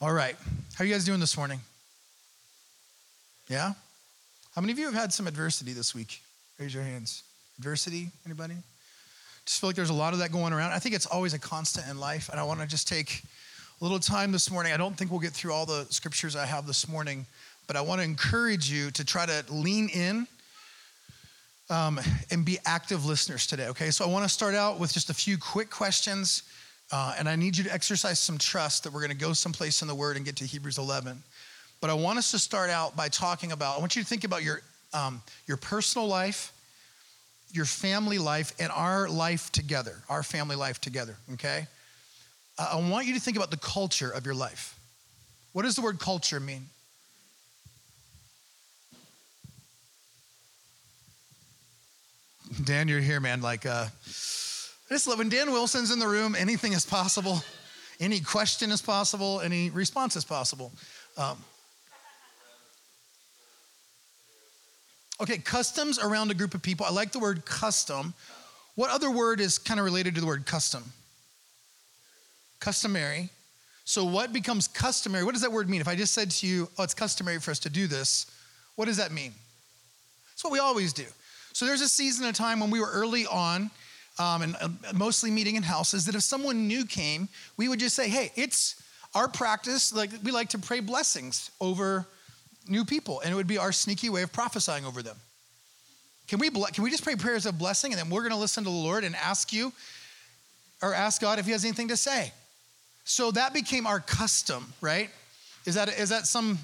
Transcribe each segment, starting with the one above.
All right. How are you guys doing this morning? Yeah? How many of you have had some adversity this week? Raise your hands. Adversity? Anybody? Just feel like there's a lot of that going around. I think it's always a constant in life, and I want to just take a little time this morning. I don't think we'll get through all the scriptures I have this morning, but I want to encourage you to try to lean in um, and be active listeners today, okay? So I want to start out with just a few quick questions, uh, and I need you to exercise some trust that we're going to go someplace in the Word and get to Hebrews 11. But I want us to start out by talking about, I want you to think about your, um, your personal life, your family life, and our life together, our family life together, okay? Uh, I want you to think about the culture of your life. What does the word culture mean? Dan, you're here, man. Like, uh, Just love when Dan Wilson's in the room, anything is possible. Any question is possible, any response is possible. Um, okay, customs around a group of people. I like the word custom. What other word is kind of related to the word custom? Customary. So, what becomes customary? What does that word mean? If I just said to you, oh, it's customary for us to do this, what does that mean? It's what we always do. So there's a season of time when we were early on, um, and uh, mostly meeting in houses, that if someone new came, we would just say, hey, it's our practice. Like we like to pray blessings over new people, and it would be our sneaky way of prophesying over them. Can we, can we just pray prayers of blessing and then we're going to listen to the Lord and ask you or ask God if He has anything to say? So that became our custom, right? Is that, is that some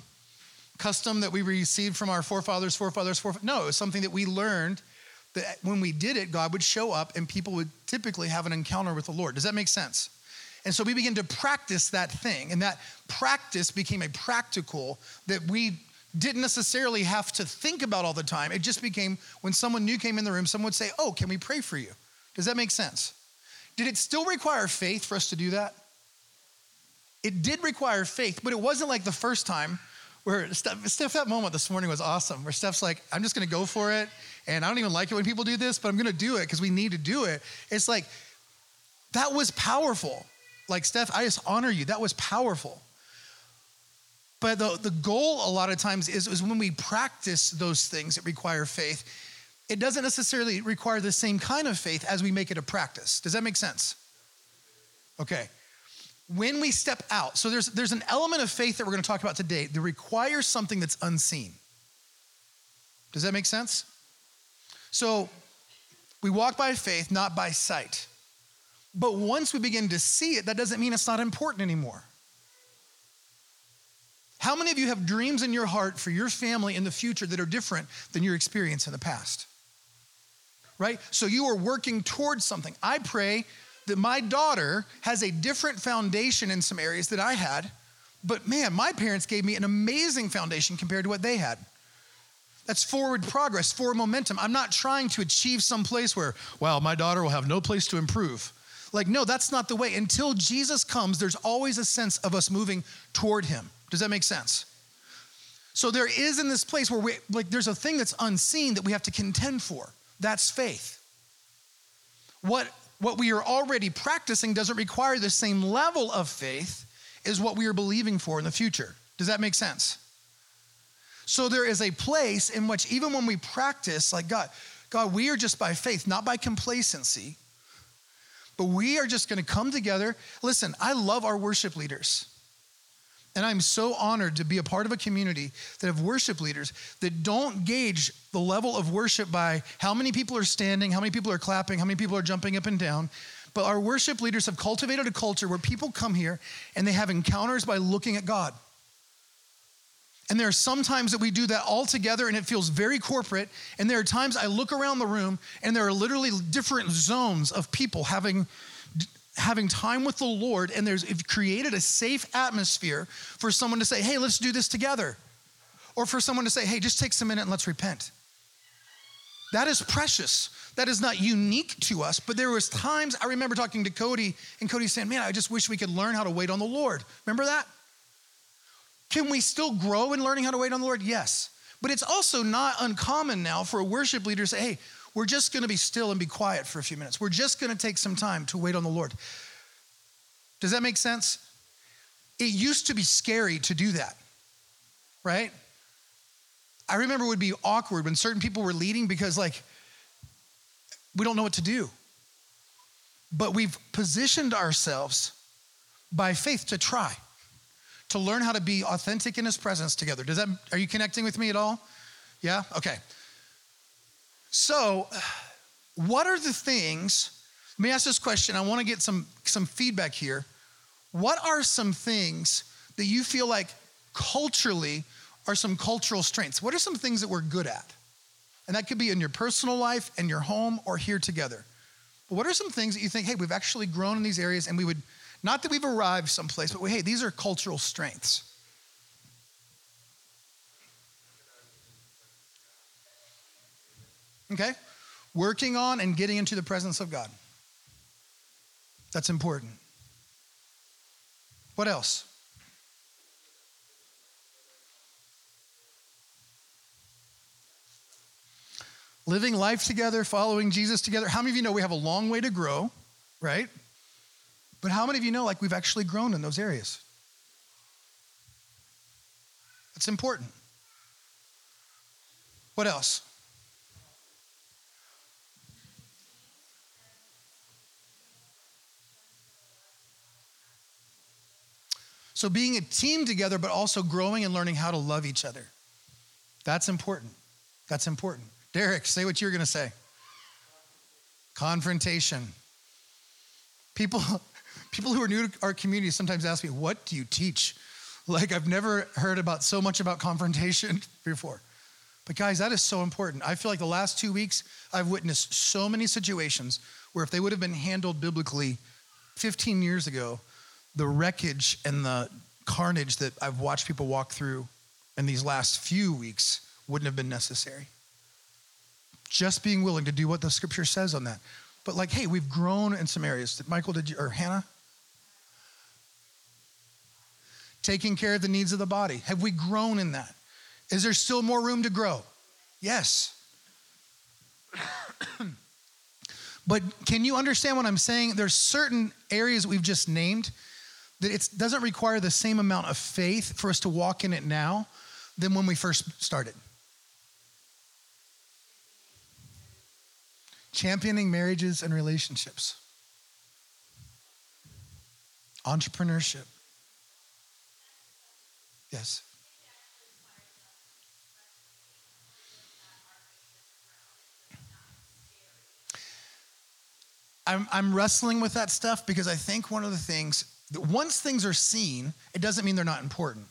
custom that we received from our forefathers, forefathers, forefathers. No, it was something that we learned that when we did it, God would show up and people would typically have an encounter with the Lord. Does that make sense? And so we began to practice that thing, and that practice became a practical that we didn't necessarily have to think about all the time. It just became when someone new came in the room, someone would say, Oh, can we pray for you? Does that make sense? Did it still require faith for us to do that? It did require faith, but it wasn't like the first time where Steph, Steph, that moment this morning was awesome, where Steph's like, I'm just gonna go for it. And I don't even like it when people do this, but I'm gonna do it because we need to do it. It's like, that was powerful. Like, Steph, I just honor you. That was powerful. But the, the goal a lot of times is, is when we practice those things that require faith, it doesn't necessarily require the same kind of faith as we make it a practice. Does that make sense? Okay when we step out, so there's, there's an element of faith that we're going to talk about today that requires something that's unseen. Does that make sense? So we walk by faith, not by sight. But once we begin to see it, that doesn't mean it's not important anymore. How many of you have dreams in your heart for your family in the future that are different than your experience in the past? Right? So you are working towards something. I pray that my daughter has a different foundation in some areas that I had, but man, my parents gave me an amazing foundation compared to what they had. That's forward progress, forward momentum. I'm not trying to achieve some place where, well, my daughter will have no place to improve. Like, no, that's not the way. Until Jesus comes, there's always a sense of us moving toward him. Does that make sense? So there is in this place where we like there's a thing that's unseen that we have to contend for. That's faith. What what we are already practicing doesn't require the same level of faith as what we are believing for in the future. Does that make sense? So there is a place in which even when we practice, like God, God, we are just by faith, not by complacency, but we are just going to come together. Listen, I love our worship leaders. And I'm so honored to be a part of a community that have worship leaders that don't gauge the level of worship by how many people are standing, how many people are clapping, how many people are jumping up and down. But our worship leaders have cultivated a culture where people come here and they have encounters by looking at God. And there are some times that we do that all together and it feels very corporate. And there are times I look around the room and there are literally different zones of people having having time with the Lord, and there's it created a safe atmosphere for someone to say, hey, let's do this together. Or for someone to say, hey, just take some minute and let's repent. That is precious. That is not unique to us, but there was times I remember talking to Cody, and Cody saying, man, I just wish we could learn how to wait on the Lord. Remember that? Can we still grow in learning how to wait on the Lord? Yes. But it's also not uncommon now for a worship leader to say, hey, we're just going to be still and be quiet for a few minutes. We're just going to take some time to wait on the Lord. Does that make sense? it used to be scary to do that, right? I remember it would be awkward when certain people were leading because, like, we don't know what to do. But we've positioned ourselves by faith to try, to learn how to be authentic in his presence together. Does that, are you connecting with me at all? Yeah? Okay. So, what are the things? Let me ask this question. I want to get some, some feedback here. What are some things that you feel like culturally are some cultural strengths? What are some things that we're good at? And that could be in your personal life, in your home, or here together. But what are some things that you think, hey, we've actually grown in these areas and we would, not that we've arrived someplace, but hey, these are cultural strengths? Okay? Working on and getting into the presence of God. That's important. What else? Living life together, following Jesus together. How many of you know we have a long way to grow, right? But how many of you know like we've actually grown in those areas? That's important. What else? So, being a team together, but also growing and learning how to love each other. That's important. That's important. Derek, say what you're going to say. Confrontation. People, people who are new to our community sometimes ask me, What do you teach? Like, I've never heard about so much about confrontation before. But, guys, that is so important. I feel like the last two weeks, I've witnessed so many situations where if they would have been handled biblically 15 years ago, the wreckage and the carnage that I've watched people walk through in these last few weeks wouldn't have been necessary. Just being willing to do what the scripture says on that. But like, hey, we've grown in some areas. Did Michael, did you, or Hannah? Taking care of the needs of the body. Have we grown in that? Is there still more room to grow? Yes. but can you understand what I'm saying? There's certain areas we've just named that it doesn't require the same amount of faith for us to walk in it now than when we first started. Championing marriages and relationships, entrepreneurship. Yes. I'm, I'm wrestling with that stuff because I think one of the things once things are seen, it doesn't mean they're not important.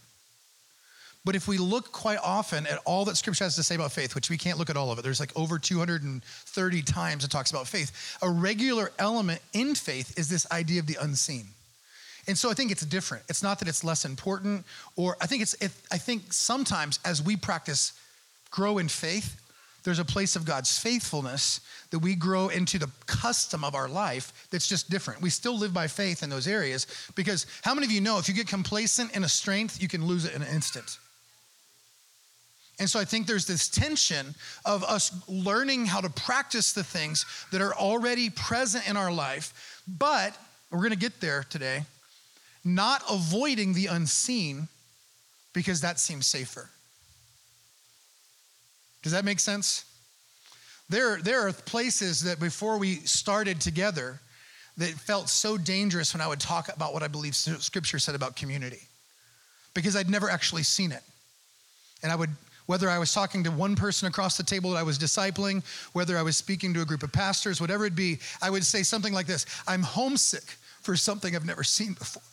But if we look quite often at all that scripture has to say about faith, which we can't look at all of it, there's like over 230 times it talks about faith. A regular element in faith is this idea of the unseen. And so I think it's different. It's not that it's less important, or I think it's, it, I think sometimes as we practice grow in faith, there's a place of God's faithfulness that we grow into the custom of our life that's just different. We still live by faith in those areas because how many of you know if you get complacent in a strength, you can lose it in an instant? And so I think there's this tension of us learning how to practice the things that are already present in our life, but we're going to get there today, not avoiding the unseen because that seems safer. Does that make sense? There, there are places that before we started together that felt so dangerous when I would talk about what I believe scripture said about community because I'd never actually seen it. And I would, whether I was talking to one person across the table that I was discipling, whether I was speaking to a group of pastors, whatever it be, I would say something like this I'm homesick for something I've never seen before.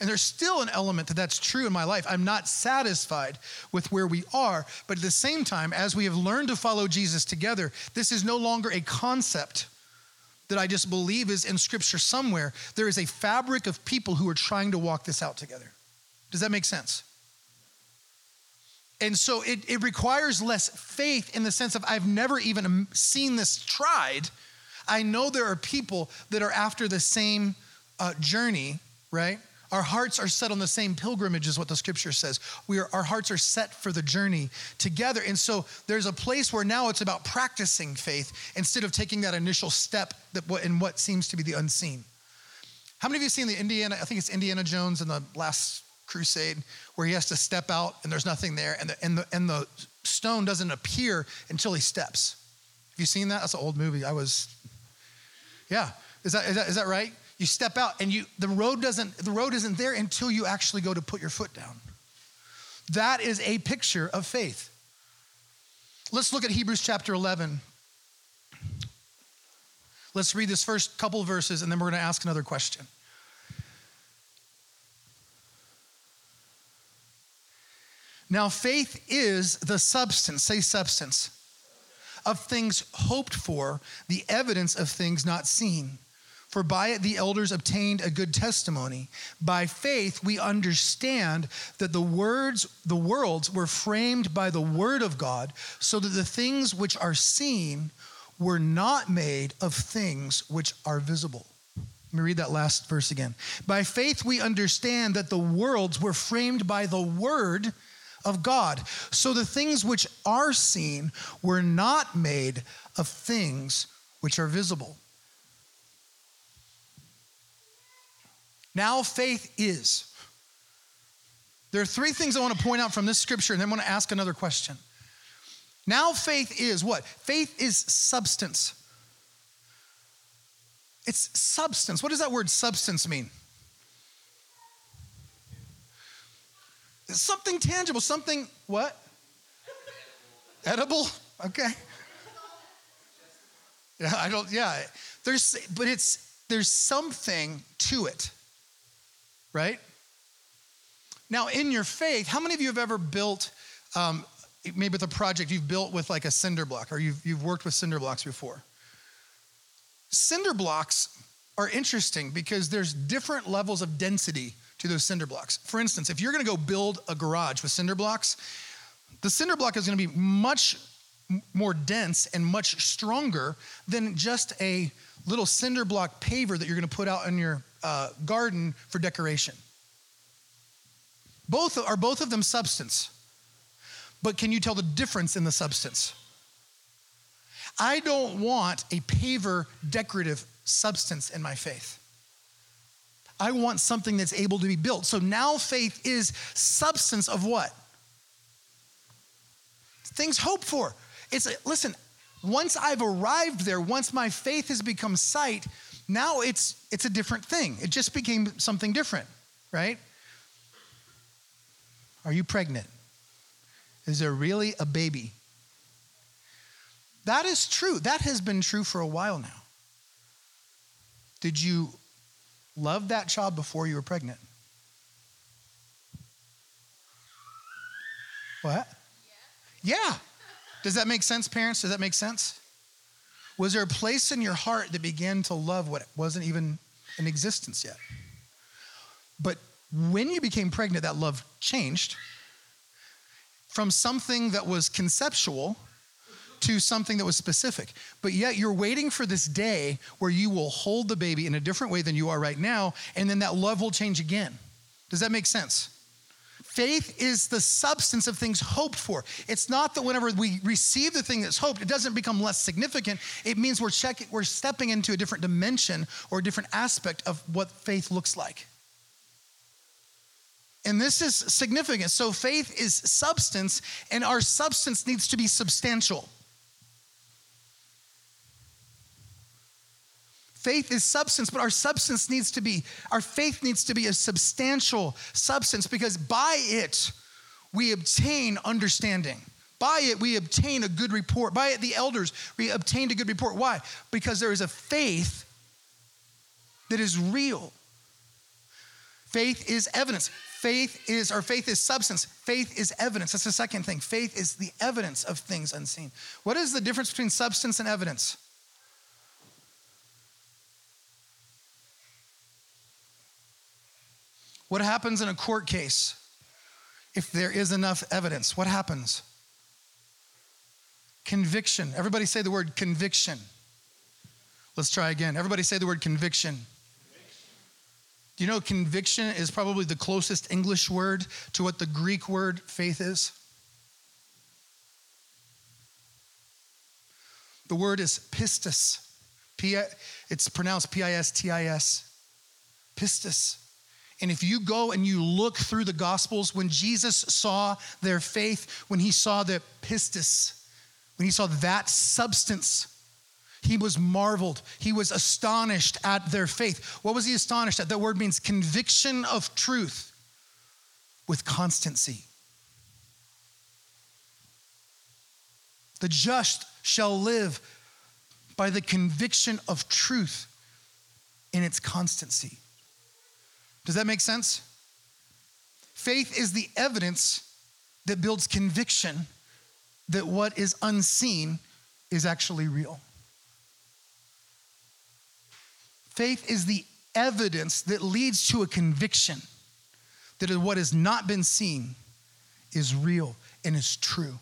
And there's still an element that that's true in my life. I'm not satisfied with where we are. But at the same time, as we have learned to follow Jesus together, this is no longer a concept that I just believe is in scripture somewhere. There is a fabric of people who are trying to walk this out together. Does that make sense? And so it, it requires less faith in the sense of I've never even seen this tried. I know there are people that are after the same uh, journey, right? Our hearts are set on the same pilgrimage, is what the scripture says. We are, our hearts are set for the journey together. And so there's a place where now it's about practicing faith instead of taking that initial step that, in what seems to be the unseen. How many of you seen the Indiana, I think it's Indiana Jones in the last crusade, where he has to step out and there's nothing there, and the, and the, and the stone doesn't appear until he steps? Have you seen that? That's an old movie. I was, yeah. Is that, is that, is that right? You step out and you the road doesn't the road isn't there until you actually go to put your foot down. That is a picture of faith. Let's look at Hebrews chapter 11. Let's read this first couple verses and then we're going to ask another question. Now, faith is the substance, say substance, of things hoped for, the evidence of things not seen. For by it the elders obtained a good testimony. By faith we understand that the words, the worlds were framed by the word of God, so that the things which are seen were not made of things which are visible. Let me read that last verse again. By faith we understand that the worlds were framed by the word of God. So the things which are seen were not made of things which are visible. Now faith is. There are three things I want to point out from this scripture, and then I want to ask another question. Now faith is what? Faith is substance. It's substance. What does that word substance mean? Something tangible, something what? Edible? Okay. Yeah, I don't, yeah. There's, but it's, there's something to it right? Now, in your faith, how many of you have ever built, um, maybe with a project you've built with like a cinder block or you've, you've worked with cinder blocks before? Cinder blocks are interesting because there's different levels of density to those cinder blocks. For instance, if you're gonna go build a garage with cinder blocks, the cinder block is gonna be much more dense and much stronger than just a little cinder block paver that you're gonna put out in your uh, garden for decoration. Both are both of them substance. But can you tell the difference in the substance? I don't want a paver decorative substance in my faith. I want something that's able to be built. So now faith is substance of what? Things hoped for. It's listen, once I've arrived there, once my faith has become sight, now it's it's a different thing. It just became something different, right? Are you pregnant? Is there really a baby? That is true. That has been true for a while now. Did you love that child before you were pregnant? What? Yeah. yeah. Does that make sense, parents? Does that make sense? Was there a place in your heart that began to love what wasn't even in existence yet? But when you became pregnant, that love changed from something that was conceptual to something that was specific. But yet you're waiting for this day where you will hold the baby in a different way than you are right now, and then that love will change again. Does that make sense? Faith is the substance of things hoped for. It's not that whenever we receive the thing that's hoped, it doesn't become less significant. It means we're checking, we're stepping into a different dimension or a different aspect of what faith looks like. And this is significant. So faith is substance, and our substance needs to be substantial. Faith is substance, but our substance needs to be, our faith needs to be a substantial substance because by it we obtain understanding. By it we obtain a good report. By it the elders we obtained a good report. Why? Because there is a faith that is real. Faith is evidence. Faith is, our faith is substance. Faith is evidence. That's the second thing. Faith is the evidence of things unseen. What is the difference between substance and evidence? What happens in a court case if there is enough evidence? What happens? Conviction. Everybody say the word conviction. Let's try again. Everybody say the word conviction. Do you know conviction is probably the closest English word to what the Greek word faith is? The word is pistis. P- it's pronounced P I S T I S. pistis. And if you go and you look through the Gospels, when Jesus saw their faith, when he saw the pistis, when he saw that substance, he was marveled. He was astonished at their faith. What was he astonished at? That word means conviction of truth with constancy. The just shall live by the conviction of truth in its constancy. Does that make sense? Faith is the evidence that builds conviction that what is unseen is actually real. Faith is the evidence that leads to a conviction that what has not been seen is real and is true.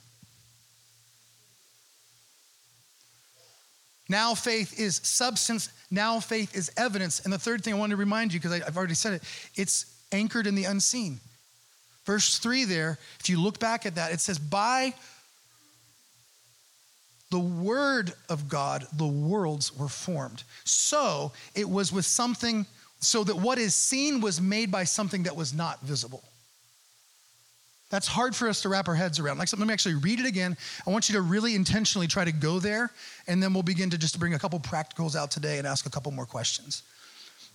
Now faith is substance. Now faith is evidence. And the third thing I want to remind you, because I've already said it, it's anchored in the unseen. Verse three there, if you look back at that, it says, By the word of God, the worlds were formed. So it was with something, so that what is seen was made by something that was not visible. That's hard for us to wrap our heads around. Like, let me actually read it again. I want you to really intentionally try to go there, and then we'll begin to just bring a couple practicals out today and ask a couple more questions.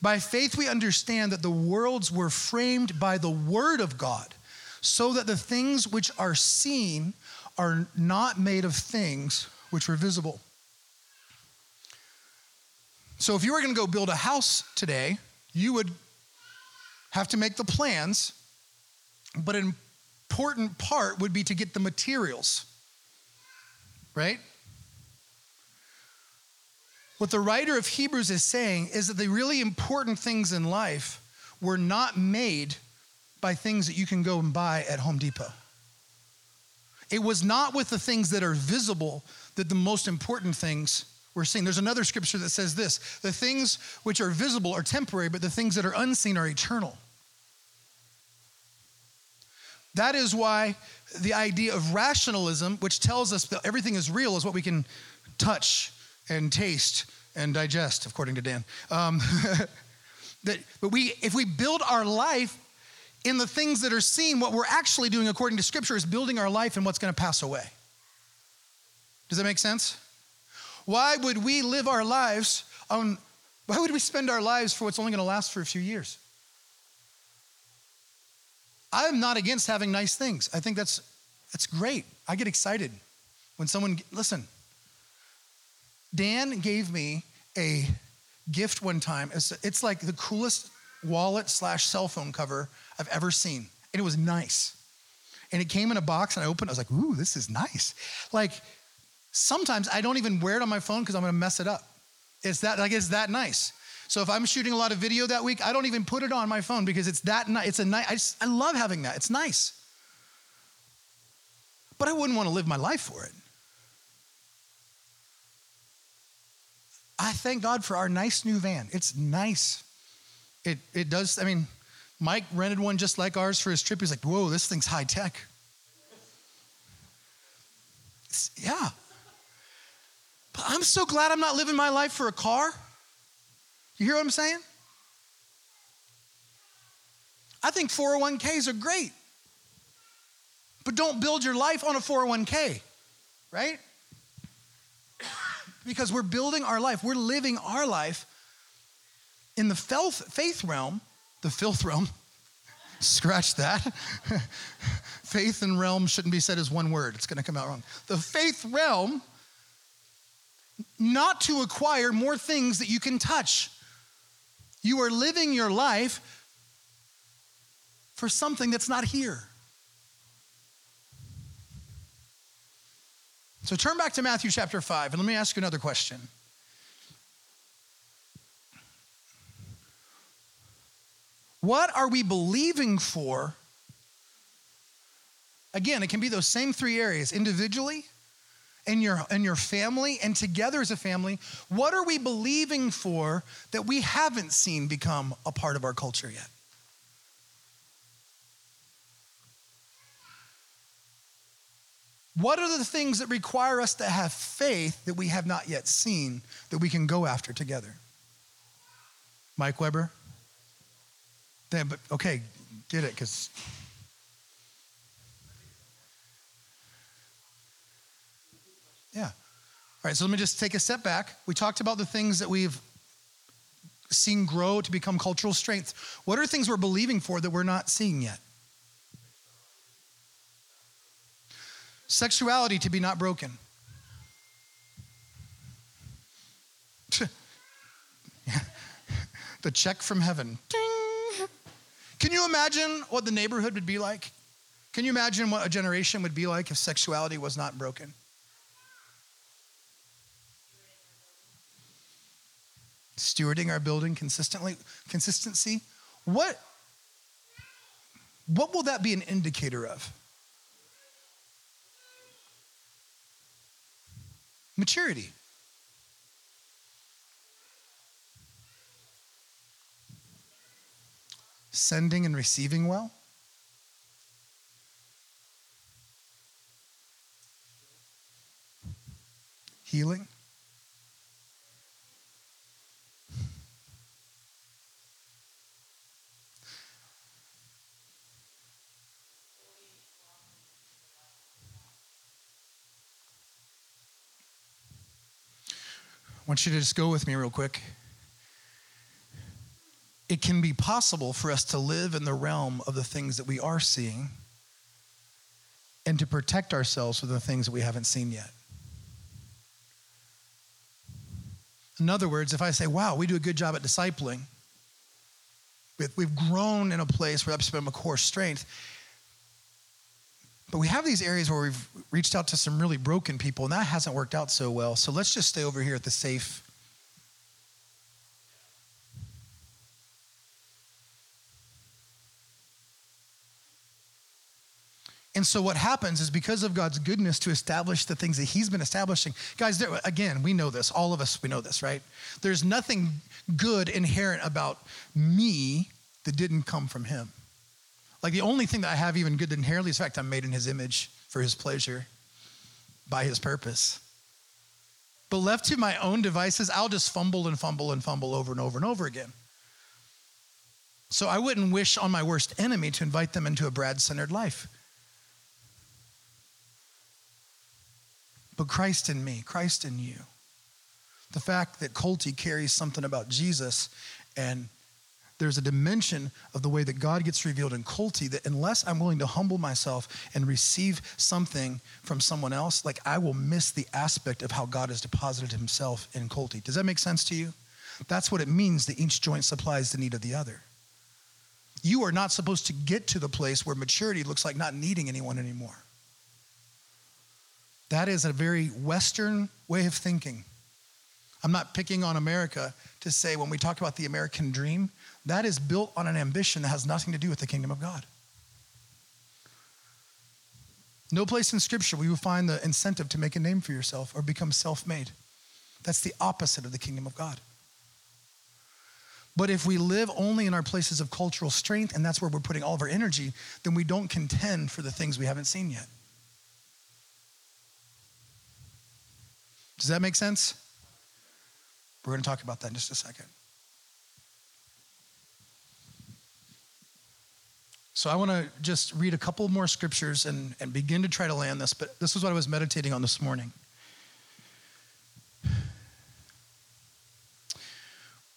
By faith, we understand that the worlds were framed by the word of God, so that the things which are seen are not made of things which were visible. So, if you were going to go build a house today, you would have to make the plans, but in important part would be to get the materials, right? What the writer of Hebrews is saying is that the really important things in life were not made by things that you can go and buy at Home Depot. It was not with the things that are visible that the most important things were seen. There's another scripture that says this the things which are visible are temporary, but the things that are unseen are eternal. That is why the idea of rationalism, which tells us that everything is real, is what we can touch and taste and digest, according to Dan. Um, that, but we, if we build our life in the things that are seen, what we're actually doing, according to Scripture, is building our life in what's going to pass away. Does that make sense? Why would we live our lives on? Why would we spend our lives for what's only going to last for a few years? I'm not against having nice things. I think that's that's great. I get excited when someone listen. Dan gave me a gift one time. It's, it's like the coolest wallet slash cell phone cover I've ever seen, and it was nice. And it came in a box, and I opened. it. I was like, "Ooh, this is nice." Like sometimes I don't even wear it on my phone because I'm going to mess it up. It's that like it's that nice. So if I'm shooting a lot of video that week, I don't even put it on my phone because it's that nice. It's a nice, I, I love having that. It's nice. But I wouldn't want to live my life for it. I thank God for our nice new van. It's nice. It, it does, I mean, Mike rented one just like ours for his trip. He's like, whoa, this thing's high tech. It's, yeah. But I'm so glad I'm not living my life for a car. You hear what I'm saying? I think 401ks are great. But don't build your life on a 401k, right? because we're building our life, we're living our life in the faith realm, the filth realm. Scratch that. faith and realm shouldn't be said as one word, it's going to come out wrong. The faith realm, not to acquire more things that you can touch. You are living your life for something that's not here. So turn back to Matthew chapter 5 and let me ask you another question. What are we believing for? Again, it can be those same three areas individually, and your, and your family and together as a family, what are we believing for that we haven't seen become a part of our culture yet? What are the things that require us to have faith that we have not yet seen that we can go after together? Mike Weber? Then, but okay, get it, because yeah. All right, so let me just take a step back. We talked about the things that we've seen grow to become cultural strengths. What are things we're believing for that we're not seeing yet? Sexuality to be not broken. the check from heaven. Ding. Can you imagine what the neighborhood would be like? Can you imagine what a generation would be like if sexuality was not broken? Stewarding our building consistently, consistency. What, what will that be an indicator of? Maturity. Sending and receiving well. Healing. Want you to just go with me real quick. It can be possible for us to live in the realm of the things that we are seeing and to protect ourselves from the things that we haven't seen yet. In other words, if I say, wow, we do a good job at discipling, we've grown in a place where that's been a core strength, but we have these areas where we've reached out to some really broken people, and that hasn't worked out so well. So let's just stay over here at the safe. And so what happens is because of God's goodness to establish the things that he's been establishing. Guys, there, again, we know this. All of us, we know this, right? There's nothing good inherent about me that didn't come from him. Like the only thing that I have even good inherently is the fact I'm made in his image for his pleasure by his purpose. But left to my own devices, I'll just fumble and fumble and fumble over and over and over again. So I wouldn't wish on my worst enemy to invite them into a Brad centered life. But Christ in me, Christ in you. The fact that Colty carries something about Jesus and there's a dimension of the way that God gets revealed in culty that unless I'm willing to humble myself and receive something from someone else, like I will miss the aspect of how God has deposited himself in culty. Does that make sense to you? That's what it means that each joint supplies the need of the other. You are not supposed to get to the place where maturity looks like not needing anyone anymore. That is a very Western way of thinking. I'm not picking on America to say when we talk about the American dream, that is built on an ambition that has nothing to do with the kingdom of God. No place in Scripture will you find the incentive to make a name for yourself or become self made. That's the opposite of the kingdom of God. But if we live only in our places of cultural strength and that's where we're putting all of our energy, then we don't contend for the things we haven't seen yet. Does that make sense? We're going to talk about that in just a second. So I want to just read a couple more scriptures and, and begin to try to land this, but this is what I was meditating on this morning.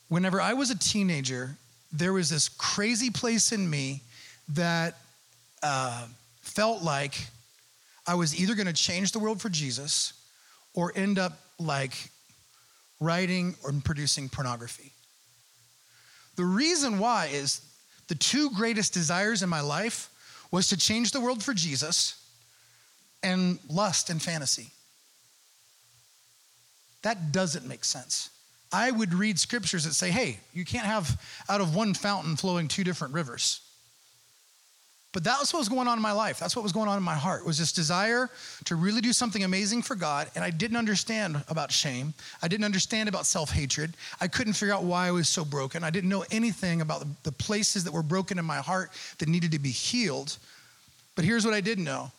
Whenever I was a teenager, there was this crazy place in me that uh, felt like I was either going to change the world for Jesus or end up like writing or producing pornography. The reason why is the two greatest desires in my life was to change the world for Jesus and lust and fantasy. That doesn't make sense. I would read scriptures that say, hey, you can't have out of one fountain flowing two different rivers. But that's what was going on in my life. That's what was going on in my heart. Was this desire to really do something amazing for God. And I didn't understand about shame. I didn't understand about self-hatred. I couldn't figure out why I was so broken. I didn't know anything about the places that were broken in my heart that needed to be healed. But here's what I did know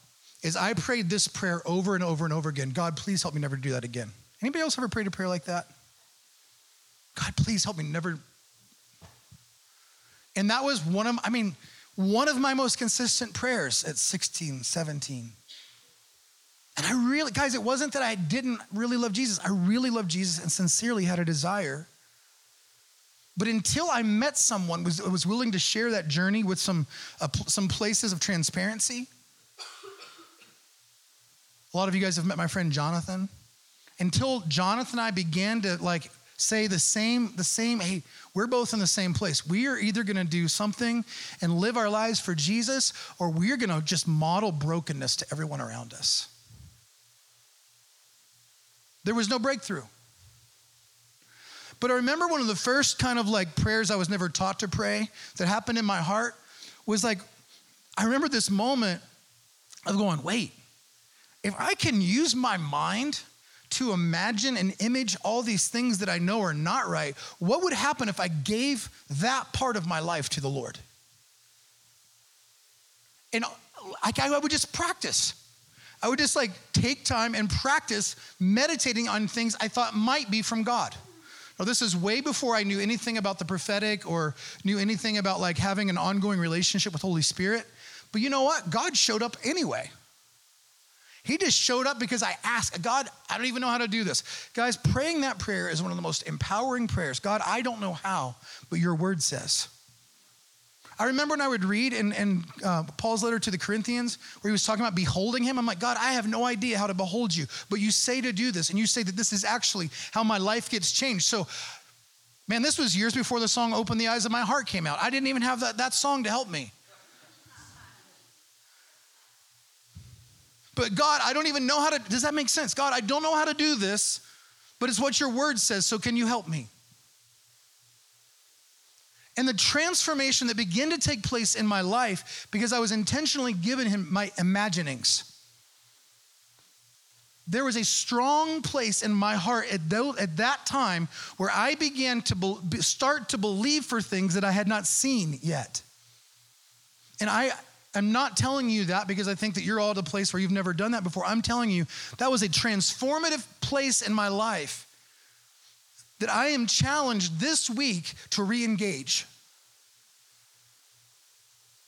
is I prayed this prayer over and over and over again. God, please help me never do that again. Anybody else ever prayed a prayer like that? God, please help me never And that was one of, I mean, one of my most consistent prayers at 16, 17. And I really, guys, it wasn't that I didn't really love Jesus. I really loved Jesus and sincerely had a desire. But until I met someone was was willing to share that journey with some uh, some places of transparency. A lot of you guys have met my friend Jonathan. Until Jonathan and I began to like say the same the same hey, we're both in the same place. We are either going to do something and live our lives for Jesus or we're going to just model brokenness to everyone around us. There was no breakthrough. But I remember one of the first kind of like prayers I was never taught to pray that happened in my heart was like, I remember this moment of going, wait, if I can use my mind to imagine and image all these things that I know are not right, what would happen if I gave that part of my life to the Lord? And I, I would just practice. I would just like take time and practice meditating on things I thought might be from God. Now, this is way before I knew anything about the prophetic or knew anything about like having an ongoing relationship with Holy Spirit. But you know what? God showed up anyway. He just showed up because I asked, God, I don't even know how to do this. Guys, praying that prayer is one of the most empowering prayers. God, I don't know how, but your word says. I remember when I would read in, in uh, Paul's letter to the Corinthians where he was talking about beholding him. I'm like, God, I have no idea how to behold you, but you say to do this, and you say that this is actually how my life gets changed. So, man, this was years before the song Open the Eyes of My Heart came out. I didn't even have that, that song to help me. But God, I don't even know how to, does that make sense? God, I don't know how to do this, but it's what your word says, so can you help me? and the transformation that began to take place in my life because I was intentionally giving him my imaginings. There was a strong place in my heart at, at that time where I began to start to believe for things that I had not seen yet. And I am not telling you that because I think that you're all at a place where you've never done that before. I'm telling you that was a transformative place in my life that I am challenged this week to re engage.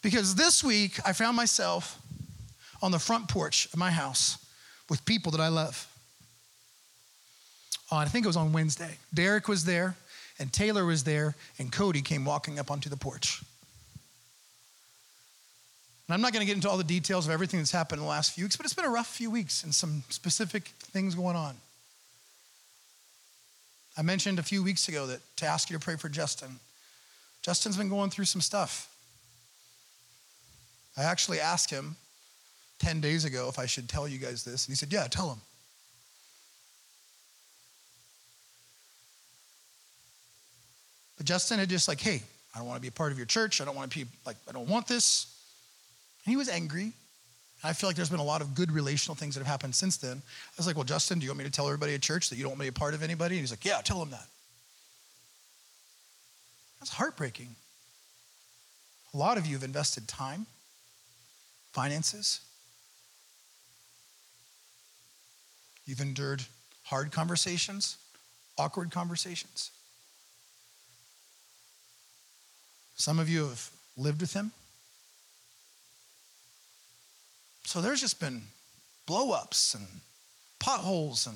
Because this week I found myself on the front porch of my house with people that I love. I think it was on Wednesday. Derek was there, and Taylor was there, and Cody came walking up onto the porch. And I'm not going to get into all the details of everything that's happened in the last few weeks, but it's been a rough few weeks and some specific things going on. I mentioned a few weeks ago that to ask you to pray for Justin. Justin's been going through some stuff. I actually asked him 10 days ago if I should tell you guys this, and he said, Yeah, tell him. But Justin had just like, Hey, I don't want to be a part of your church. I don't want to be like, I don't want this. And he was angry. I feel like there's been a lot of good relational things that have happened since then. I was like, Well, Justin, do you want me to tell everybody at church that you don't want to be a part of anybody? And he's like, Yeah, tell them that. That's heartbreaking. A lot of you have invested time, finances. You've endured hard conversations, awkward conversations. Some of you have lived with him. So there's just been blow ups and potholes and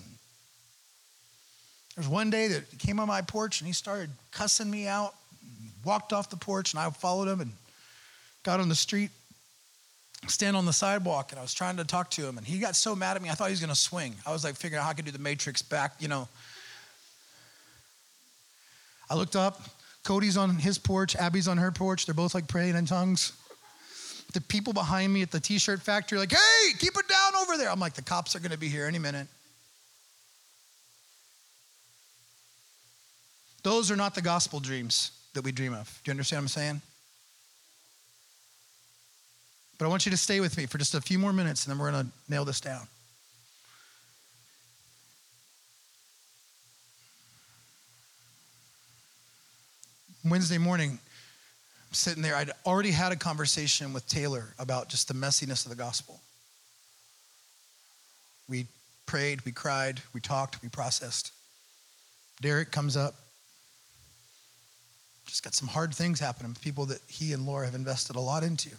there's one day that he came on my porch and he started cussing me out, walked off the porch, and I followed him and got on the street, stand on the sidewalk, and I was trying to talk to him, and he got so mad at me, I thought he was gonna swing. I was like figuring out how I could do the matrix back, you know. I looked up, Cody's on his porch, Abby's on her porch, they're both like praying in tongues the people behind me at the t-shirt factory like, hey, keep it down over there. I'm like, the cops are going to be here any minute. Those are not the gospel dreams that we dream of. Do you understand what I'm saying? But I want you to stay with me for just a few more minutes and then we're going to nail this down. Wednesday morning, sitting there, I'd already had a conversation with Taylor about just the messiness of the gospel. We prayed, we cried, we talked, we processed. Derek comes up. just got some hard things happening, people that he and Laura have invested a lot into.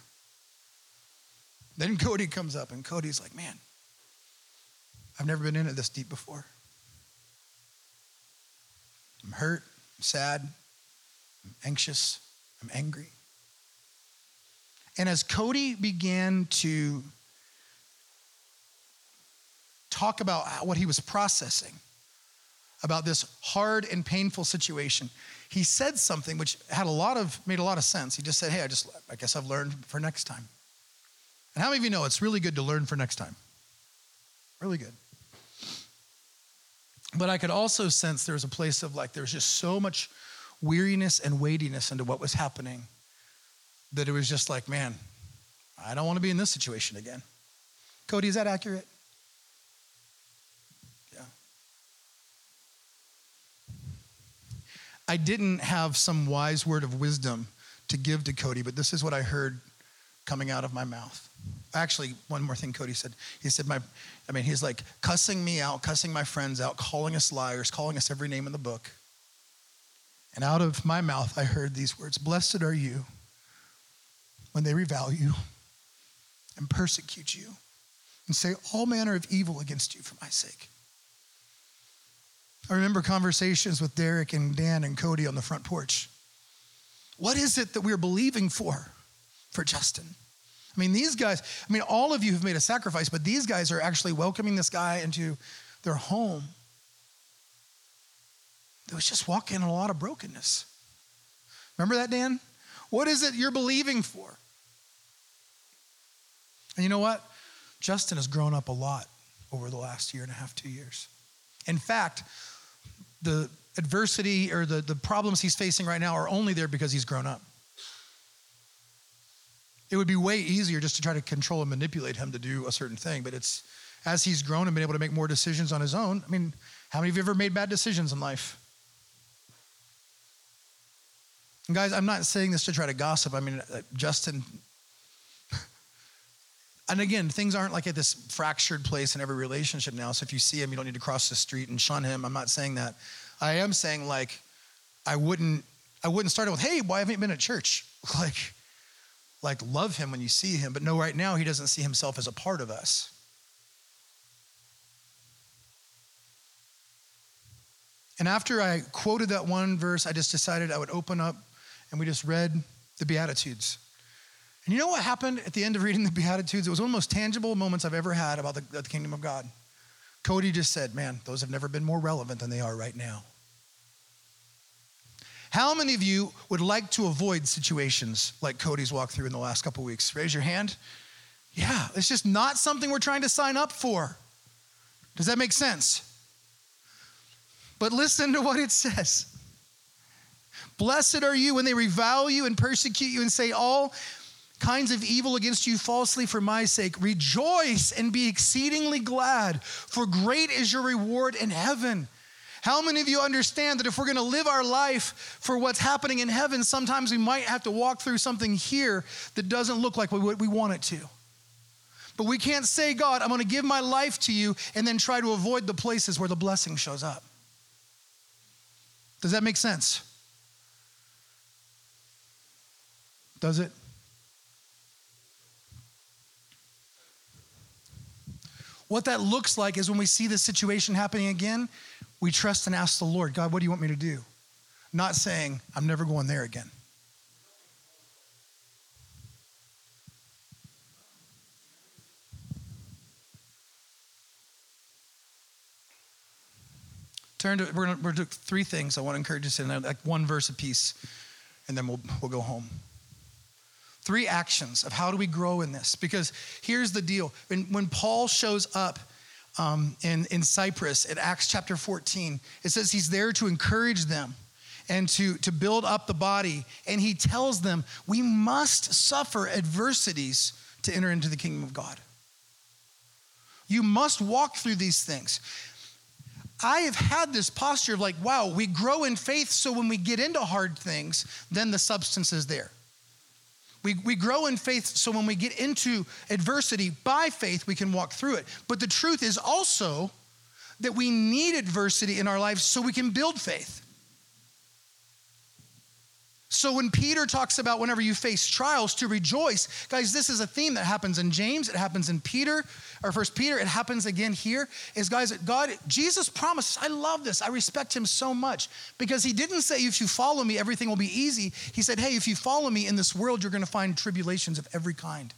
Then Cody comes up, and Cody's like, Man, I've never been in it this deep before. I'm hurt, I'm sad, I'm anxious, I'm angry. And as Cody began to talk about what he was processing about this hard and painful situation, he said something which had a lot of made a lot of sense. He just said, "Hey, I just I guess I've learned for next time." And how many of you know it's really good to learn for next time? Really good. But I could also sense there was a place of like there's just so much weariness and weightiness into what was happening that it was just like, man, I don't want to be in this situation again. Cody, is that accurate? Yeah. I didn't have some wise word of wisdom to give to Cody, but this is what I heard coming out of my mouth. Actually, one more thing Cody said. He said, my, I mean, he's like cussing me out, cussing my friends out, calling us liars, calling us every name in the book. And out of my mouth, I heard these words Blessed are you when they revile you and persecute you and say all manner of evil against you for my sake. I remember conversations with Derek and Dan and Cody on the front porch. What is it that we're believing for for Justin? I mean, these guys, I mean, all of you have made a sacrifice, but these guys are actually welcoming this guy into their home. That was just walking in a lot of brokenness. Remember that, Dan? What is it you're believing for? And you know what? Justin has grown up a lot over the last year and a half, two years. In fact, the adversity or the, the problems he's facing right now are only there because he's grown up. It would be way easier just to try to control and manipulate him to do a certain thing, but it's as he's grown and been able to make more decisions on his own. I mean, how many of you ever made bad decisions in life? And guys, I'm not saying this to try to gossip. I mean, uh, Justin and again, things aren't like at this fractured place in every relationship now. So if you see him, you don't need to cross the street and shun him. I'm not saying that. I am saying like, I wouldn't, I wouldn't start it with, "Hey, why haven't you been at church?" Like, like love him when you see him, but no, right now he doesn't see himself as a part of us. And after I quoted that one verse, I just decided I would open up and we just read the Beatitudes. And you know what happened at the end of reading the Beatitudes? It was one of the most tangible moments I've ever had about the, the kingdom of God. Cody just said, Man, those have never been more relevant than they are right now. How many of you would like to avoid situations like Cody's walked through in the last couple weeks? Raise your hand. Yeah, it's just not something we're trying to sign up for. Does that make sense? But listen to what it says. Blessed are you when they revile you and persecute you and say all kinds of evil against you falsely for my sake. Rejoice and be exceedingly glad, for great is your reward in heaven. How many of you understand that if we're going to live our life for what's happening in heaven, sometimes we might have to walk through something here that doesn't look like what we want it to? But we can't say, God, I'm going to give my life to you and then try to avoid the places where the blessing shows up. Does that make sense? Does it? What that looks like is when we see this situation happening again, we trust and ask the Lord, God, what do you want me to do? Not saying, I'm never going there again. Turn to, we're going to do three things I want to encourage us in, like one verse a piece, and then we'll, we'll go home three actions of how do we grow in this? Because here's the deal. When, when paul shows up um, in, in cyprus in acts chapter 14 it says he's there to encourage them and to, to build up the body. And he tells them we must suffer adversities to enter into the kingdom of god. You must walk through these things. I have had this posture of like, wow, we grow in faith, so when we get into hard things, then the substance is there. We, we grow in faith so when we get into adversity by faith, we can walk through it. But the truth is also that we need adversity in our lives so we can build faith. So when Peter talks about whenever you face trials to rejoice, guys, this is a theme that happens in James, it happens in Peter, or first Peter, it happens again here. Is guys, God, Jesus promises, I love this. I respect him so much because he didn't say, if you follow me, everything will be easy. He said, hey, if you follow me in this world, you're gonna find tribulations of every kind.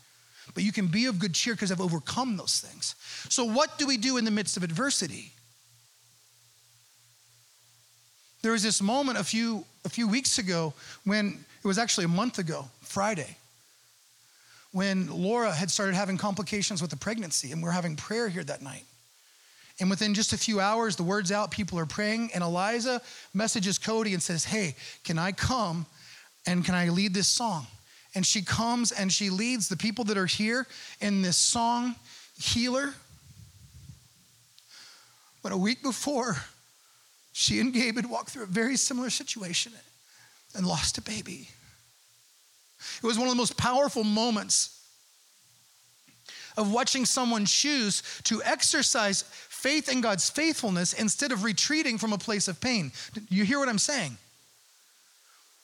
But you can be of good cheer because I've overcome those things. So, what do we do in the midst of adversity? There was this moment a few, a few weeks ago when it was actually a month ago, Friday, when Laura had started having complications with the pregnancy, and we are having prayer here that night. And within just a few hours, the word's out, people are praying, and Eliza messages Cody and says, Hey, can I come and can I lead this song? And she comes and she leads the people that are here in this song, Healer. But a week before, she and Gabe had walked through a very similar situation and lost a baby. It was one of the most powerful moments of watching someone choose to exercise faith in God's faithfulness instead of retreating from a place of pain. You hear what I'm saying?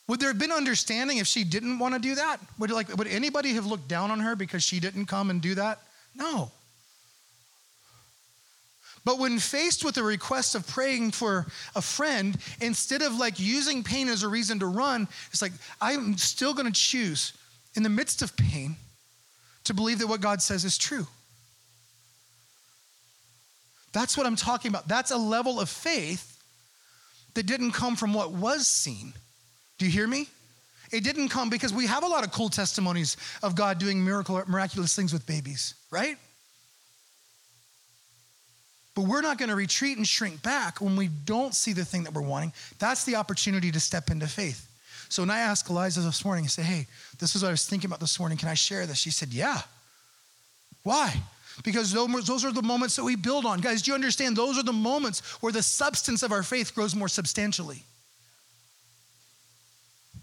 Would there have been understanding if she didn't want to do that? Would, like, would anybody have looked down on her because she didn't come and do that? No. But when faced with a request of praying for a friend, instead of like using pain as a reason to run, it's like, I'm still to choose in the midst of pain to believe that what God says is true. That's what I'm talking about. That's a level of faith that didn't come from what was seen. Do you hear me? It didn't come because we have a lot of cool testimonies of God doing miracle, miraculous things with babies, right? But we're not going to retreat and shrink back when we don't see the thing that we're wanting. That's the opportunity to step into faith. So when I asked Eliza this morning, I said, Hey, this is what I was thinking about this morning. Can I share this? She said, Yeah. Why? Because those are the moments that we build on. Guys, do you understand? Those are the moments where the substance of our faith grows more substantially.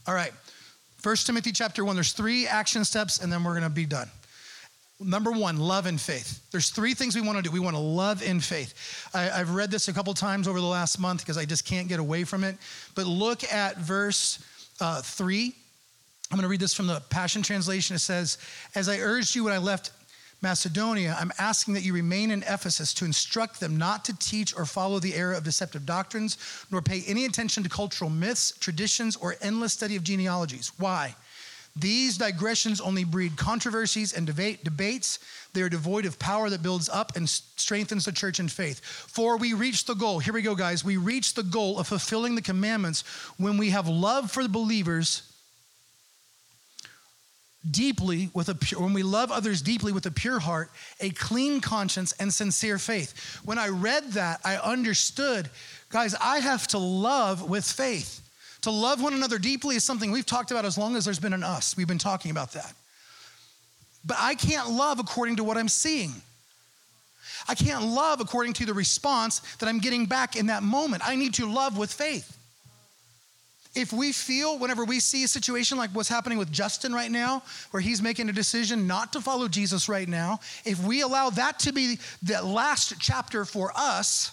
All right. First Timothy chapter 1, there's three action steps, and then we're going to be done. Number one, love and faith. There's three things we want to do. We want to love in faith. I, have read this a couple times over the last month because I just can't get away from it. But look at verse uh, three. I'm going to read this from the Passion Translation. It says, As I urged you when I left Macedonia, I'm asking that you remain in Ephesus to instruct them not to teach or follow the error of deceptive doctrines, nor pay any attention to cultural myths, traditions, or endless study of genealogies. Why? These digressions only breed controversies and debate, debates. They are devoid of power that builds up and strengthens the church in faith. For we reach the goal. Here we go, guys. We reach the goal of fulfilling the commandments when we have love for the believers deeply with a pure, when we love others deeply with a pure heart, a clean conscience, and sincere faith. When I read that, I understood, guys, I have to love with faith. To love one another deeply is something we've talked about as long as there's been an us. We've been talking about that. But I can't love according to what I'm seeing. I can't love according to the response that I'm getting back in that moment. I need to love with faith. If we feel, whenever we see a situation like what's happening with Justin right now, where he's making a decision not to follow Jesus right now, if we allow that to be the last chapter for us,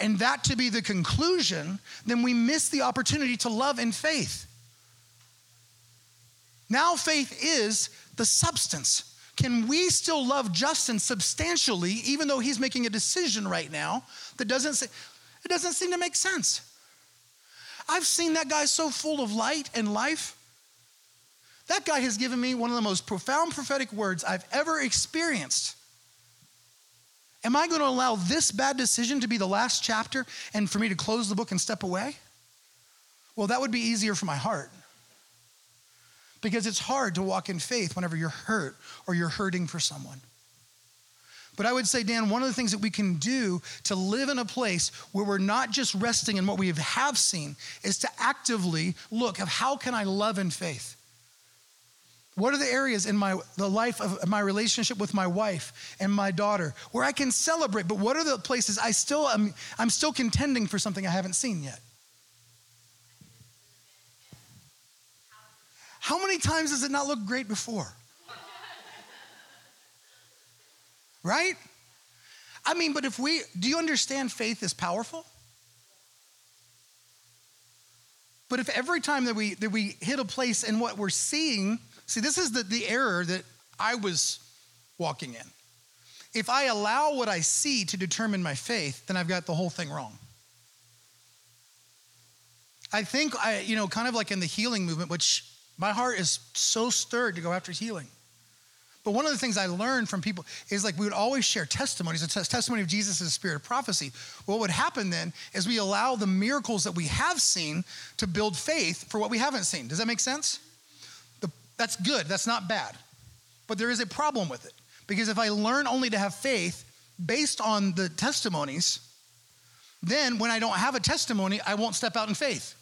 and that to be the conclusion, then we miss the opportunity to love in faith. Now, faith is the substance. Can we still love Justin substantially, even though he's making a decision right now that doesn't say, it doesn't seem to make sense? I've seen that guy so full of light and life. That guy has given me one of the most profound prophetic words I've ever experienced. Am I going to allow this bad decision to be the last chapter and for me to close the book and step away? Well, that would be easier for my heart. Because it's hard to walk in faith whenever you're hurt or you're hurting for someone. But I would say, Dan, one of the things that we can do to live in a place where we're not just resting in what we have seen is to actively look of how can I love in faith? What are the areas in my the life of my relationship with my wife and my daughter where I can celebrate? But what are the places I still am I'm still contending for something I haven't seen yet? How many times does it not look great before? Right? I mean, but if we do you understand faith is powerful? But if every time that we that we hit a place in what we're seeing, see, this is the, the error that I was walking in. If I allow what I see to determine my faith, then I've got the whole thing wrong. I think I, you know, kind of like in the healing movement, which my heart is so stirred to go after healing. But one of the things I learned from people is like we would always share testimonies. A testimony of Jesus spirit of prophecy. What would happen then is we allow the miracles that we have seen to build faith for what we haven't seen. Does that make sense? That's good. That's not bad. But there is a problem with it. Because if I learn only to have faith based on the testimonies, then when I don't have a testimony, I won't step out in faith.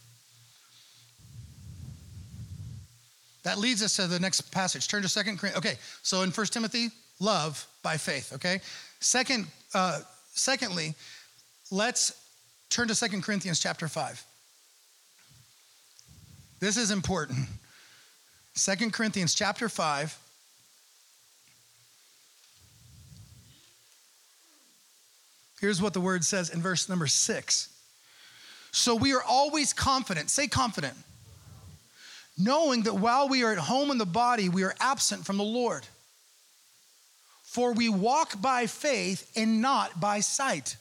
That leads us to the next passage. Turn to Second Corinthians. Okay, so in First Timothy, love by faith, okay? Second, uh, secondly, let's turn to Second Corinthians chapter 5. This is important. Second Corinthians chapter 5. Here's what the word says in verse number six. So we are always confident. Say confident knowing that while we are at home in the body, we are absent from the Lord. For we walk by faith and not by sight.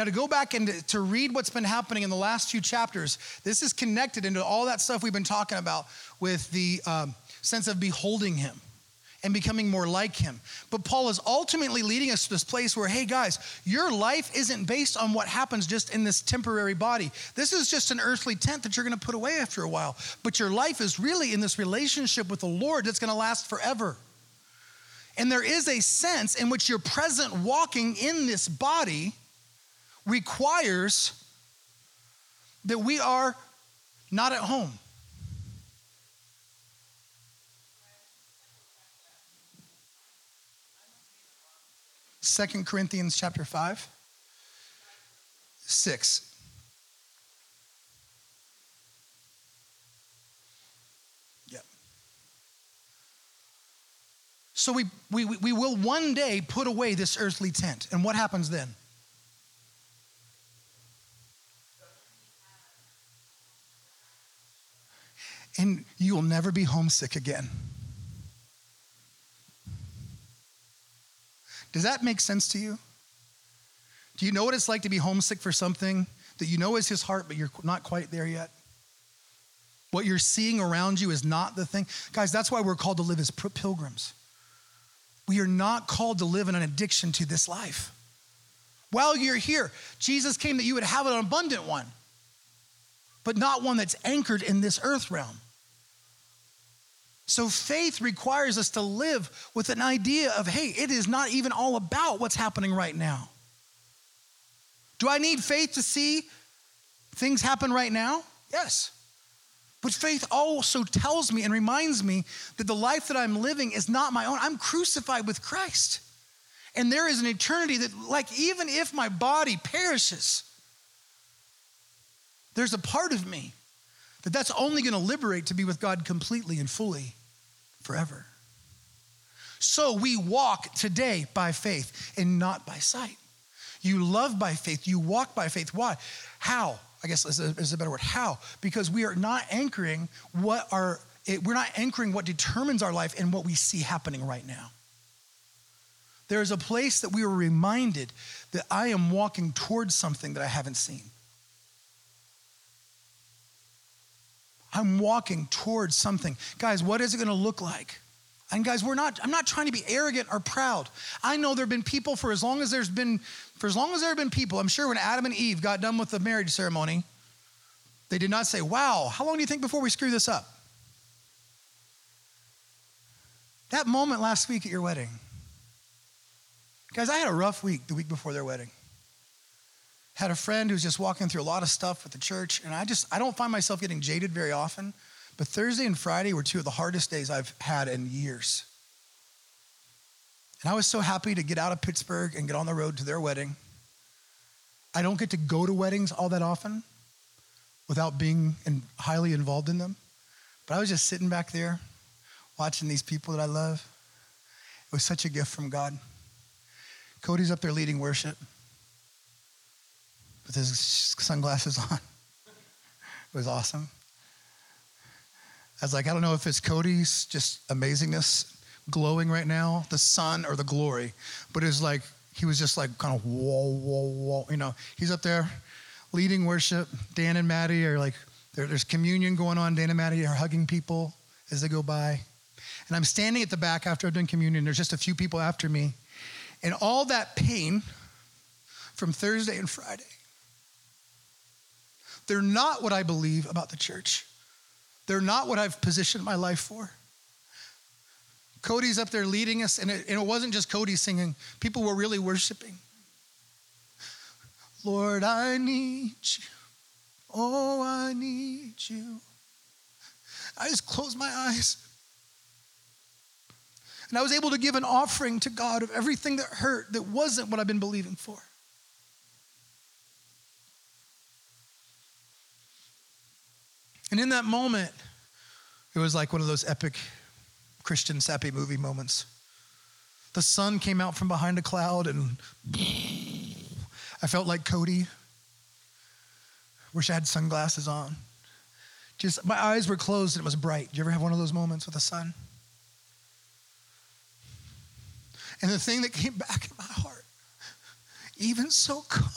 Now, to go back and to, read what's been happening in the last few chapters, this is connected into all that stuff we've been talking about with the um, sense of beholding Him and becoming more like him. But Paul is ultimately leading us to this place where, hey guys, your life isn't based on what happens just in this temporary body. This is just an earthly tent that you're gonna put away after a while. But your life is really in this relationship with the Lord that's gonna last forever. And there is a sense in which you're present walking in this body requires that we are not at home. Second Corinthians chapter 5, 6. Yep. So we, we, we will one day put away this earthly tent. And what happens then? And you will never be homesick again. Does that make sense to you? Do you know what it's like to be homesick for something that you know is his heart, but you're not quite there yet? What you're seeing around you is not the thing. Guys, that's why we're called to live as pilgrims. We are not called to live in an addiction to this life. While you're here, Jesus came that you would have an abundant one, but not one that's anchored in this earth realm. So faith requires us to live with an idea of, hey, it is not even all about what's happening right now. Do I need faith to see things happen right now? Yes. But faith also tells me and reminds me that the life that I'm living is not my own. I'm crucified with Christ. And there is an eternity that, like, even if my body perishes, there's a part of me that that's only going to liberate to be with God completely and fully forever. So we walk today by faith and not by sight. You love by faith, you walk by faith. Why? How? I guess is a, is a better word. How? Because we are not anchoring what our it, we're not anchoring what determines our life and what we see happening right now. There is a place that we are reminded that I am walking towards something that I haven't seen. I'm walking towards something. Guys, what is it going to look like? And guys, we're not, I'm not trying to be arrogant or proud. I know there have been people for as long as there's been, for as long as there have been people, I'm sure when Adam and Eve got done with the marriage ceremony, they did not say, wow, how long do you think before we screw this up? That moment last week at your wedding. Guys, I had a rough week the week before their wedding had a friend who's just walking through a lot of stuff with the church, and I just I don't find myself getting jaded very often, but Thursday and Friday were two of the hardest days I've had in years. And I was so happy to get out of Pittsburgh and get on the road to their wedding. I don't get to go to weddings all that often without being in, highly involved in them. But I was just sitting back there watching these people that I love. It was such a gift from God. Cody's up there leading worship with his sunglasses on. It was awesome. I was like, I don't know if it's Cody's just amazingness glowing right now, the sun or the glory, but it was like he was just like kind of whoa, whoa, whoa. You know, he's up there leading worship. Dan and Maddie are like, there's communion going on. Dan and Maddie are hugging people as they go by. And I'm standing at the back after I've done communion. There's just a few people after me. And all that pain from Thursday and Friday, they're not what I believe about the church. They're not what I've positioned my life for. Cody's up there leading us, and it, and it wasn't just Cody singing, people were really worshiping. Lord, I need you. Oh, I need you. I just closed my eyes. And I was able to give an offering to God of everything that hurt that wasn't what I've been believing for. And in that moment, it was like one of those epic Christian sappy movie moments. The sun came out from behind a cloud and I felt like Cody. Wish I had sunglasses on. Just my eyes were closed and it was bright. Do you ever have one of those moments with the sun? And the thing that came back in my heart, even so come.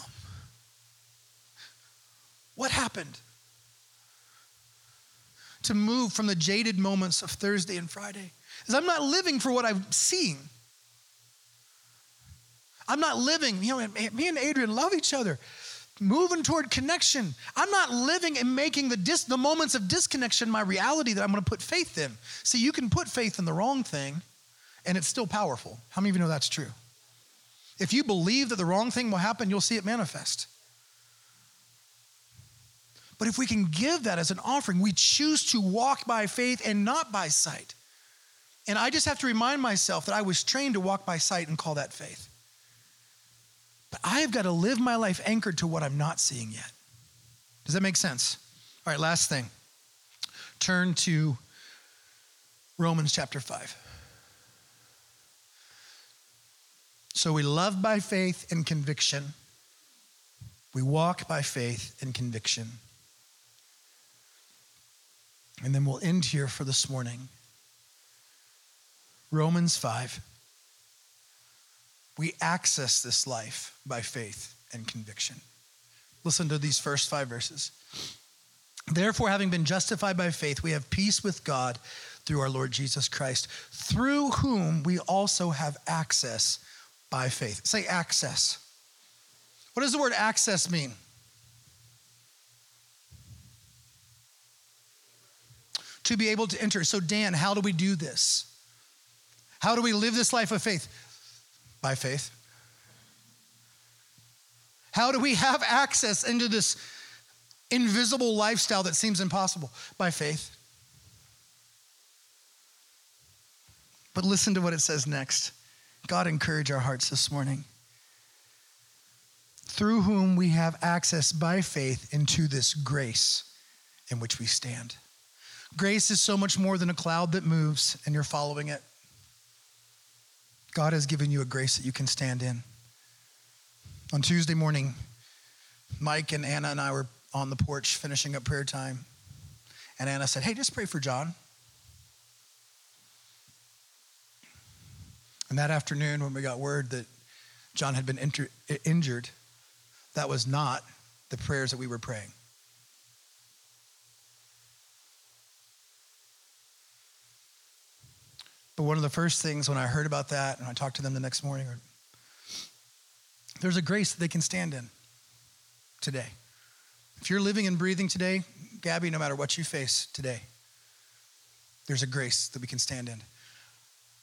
What happened? To move from the jaded moments of Thursday and Friday is I'm not living for what I'm seeing. I'm not living, you know, me and Adrian love each other, moving toward connection. I'm not living and making the, dis, the moments of disconnection my reality that I'm going to put faith in. See, you can put faith in the wrong thing and it's still powerful. How many of you know that's true? If you believe that the wrong thing will happen, you'll see it manifest. But if we can give that as an offering, we choose to walk by faith and not by sight. And I just have to remind myself that I was trained to walk by sight and call that faith. But I've got to live my life anchored to what I'm not seeing yet. Does that make sense? All right, last thing. Turn to Romans chapter 5. So we love by faith and conviction. We walk by faith and conviction. And then we'll end here for this morning. Romans 5. We access this life by faith and conviction. Listen to these first five verses. Therefore, having been justified by faith, we have peace with God through our Lord Jesus Christ, through whom we also have access by faith. Say access. What does the word access mean? To be able to enter. So, Dan, how do we do this? How do we live this life of faith? By faith. How do we have access into this invisible lifestyle that seems impossible? By faith. But listen to what it says next. God, encourage our hearts this morning. Through whom we have access by faith into this grace in which we stand. Grace is so much more than a cloud that moves and you're following it. God has given you a grace that you can stand in. On Tuesday morning, Mike and Anna and I were on the porch finishing up prayer time. And Anna said, Hey, just pray for John. And that afternoon, when we got word that John had been inter- injured, that was not the prayers that we were praying. But one of the first things when I heard about that, and I talked to them the next morning, or, there's a grace that they can stand in today. If you're living and breathing today, Gabby, no matter what you face today, there's a grace that we can stand in.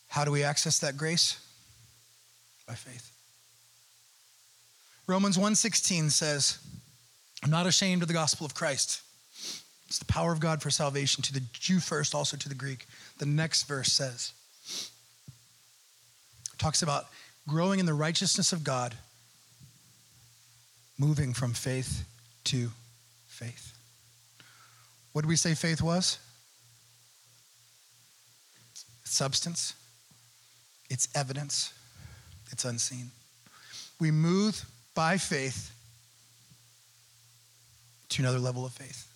How do we access that grace? By faith. Romans 1:16 says, "I'm not ashamed of the gospel of Christ. It's the power of God for salvation to the Jew first, also to the Greek." The next verse says, talks about growing in the righteousness of God, moving from faith to faith. What did we say faith was? substance, it's evidence, it's unseen. We move by faith to another level of faith.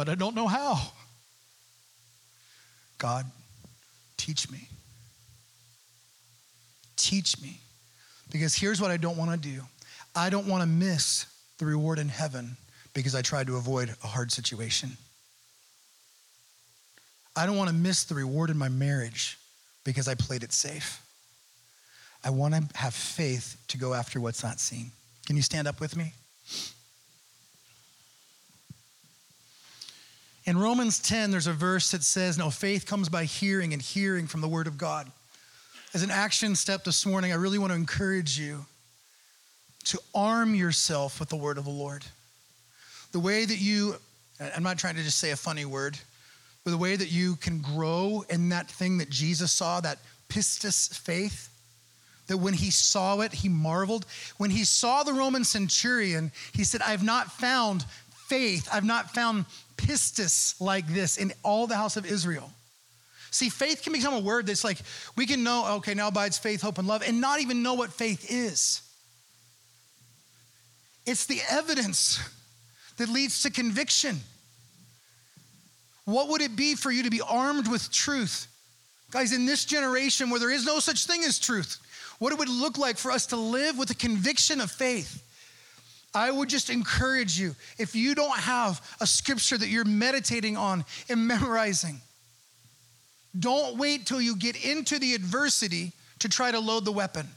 but I don't know how. God, teach me. Teach me. Because here's what I don't want to do I don't want to miss the reward in heaven because I tried to avoid a hard situation. I don't want to miss the reward in my marriage because I played it safe. I want to have faith to go after what's not seen. Can you stand up with me? In Romans 10, there's a verse that says, No, faith comes by hearing, and hearing from the word of God. As an action step this morning, I really want to encourage you to arm yourself with the word of the Lord. The way that you, I'm not trying to just say a funny word, but the way that you can grow in that thing that Jesus saw, that pistis faith, that when he saw it, he marveled. When he saw the Roman centurion, he said, I've not found faith, I've not found pistis like this in all the house of Israel. See, faith can become a word that's like, we can know, okay, now abides faith, hope, and love, and not even know what faith is. It's the evidence that leads to conviction. What would it be for you to be armed with truth? Guys, in this generation where there is no such thing as truth, what it would look like for us to live with a conviction of faith. I would just encourage you if you don't have a scripture that you're meditating on and memorizing, don't wait till you get into the adversity to try to load the weapon.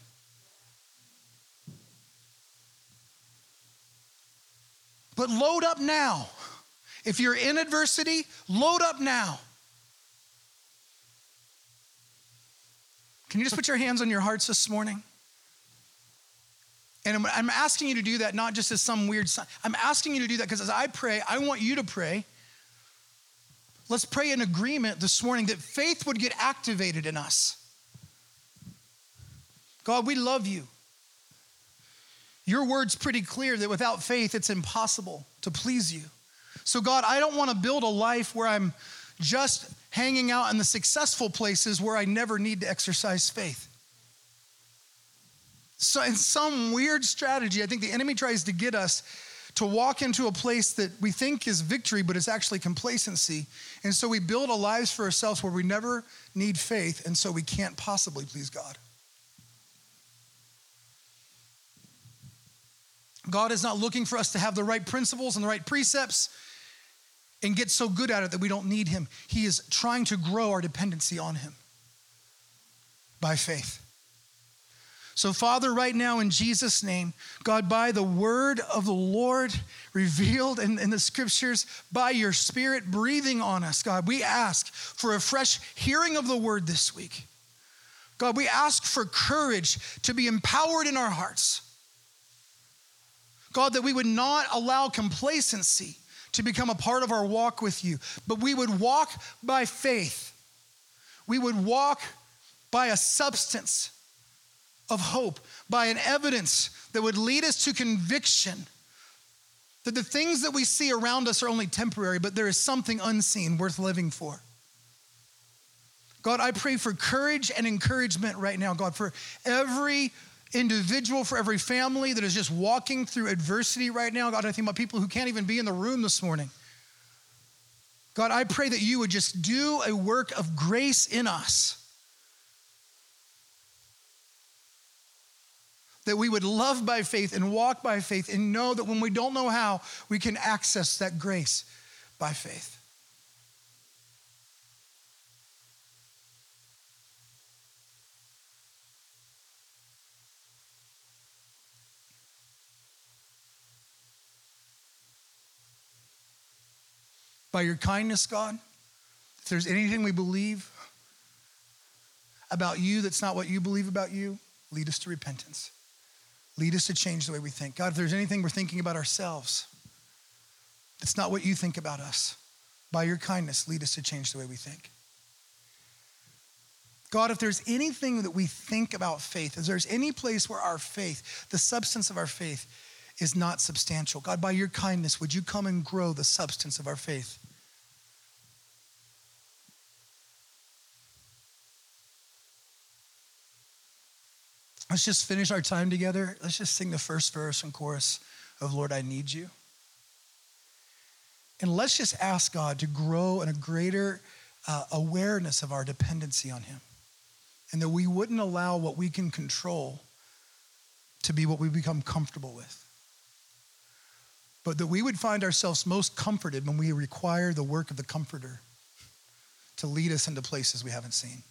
But load up now. If you're in adversity, load up now. Can you just put your hands on your hearts this morning? And I'm asking you to do that not just as some weird sign. I'm asking you to do that because as I pray, I want you to pray. Let's pray in agreement this morning that faith would get activated in us. God, we love you. Your word's pretty clear that without faith, it's impossible to please you. So, God, I don't want to build a life where I'm just hanging out in the successful places where I never need to exercise faith. So, in some weird strategy, I think the enemy tries to get us to walk into a place that we think is victory, but it's actually complacency. And so we build a lives for ourselves where we never need faith, and so we can't possibly please God. God is not looking for us to have the right principles and the right precepts and get so good at it that we don't need Him. He is trying to grow our dependency on Him by faith. So, Father, right now in Jesus' name, God, by the word of the Lord revealed in, in, the scriptures, by your spirit breathing on us, God, we ask for a fresh hearing of the word this week. God, we ask for courage to be empowered in our hearts. God, that we would not allow complacency to become a part of our walk with you, but we would walk by faith. We would walk by a substance of hope, by an evidence that would lead us to conviction that the things that we see around us are only temporary, but there is something unseen worth living for. God, I pray for courage and encouragement right now, God, for every individual, for every family that is just walking through adversity right now. God, I think about people who can't even be in the room this morning. God, I pray that you would just do a work of grace in us. That we would love by faith and walk by faith and know that when we don't know how, we can access that grace by faith. by your kindness, God. If there's anything we believe about you that's not what you believe about you, lead us to repentance. Lead us to change the way we think. God, if there's anything we're thinking about ourselves it's not what you think about us, by your kindness, lead us to change the way we think. God, if there's anything that we think about faith, if there's any place where our faith, the substance of our faith, is not substantial, God, by your kindness, would you come and grow the substance of our faith? Let's just finish our time together. Let's just sing the first verse and chorus of Lord, I Need You. And let's just ask God to grow in a greater uh, awareness of our dependency on Him. And that we wouldn't allow what we can control to be what we become comfortable with. But that we would find ourselves most comforted when we require the work of the Comforter to lead us into places we haven't seen.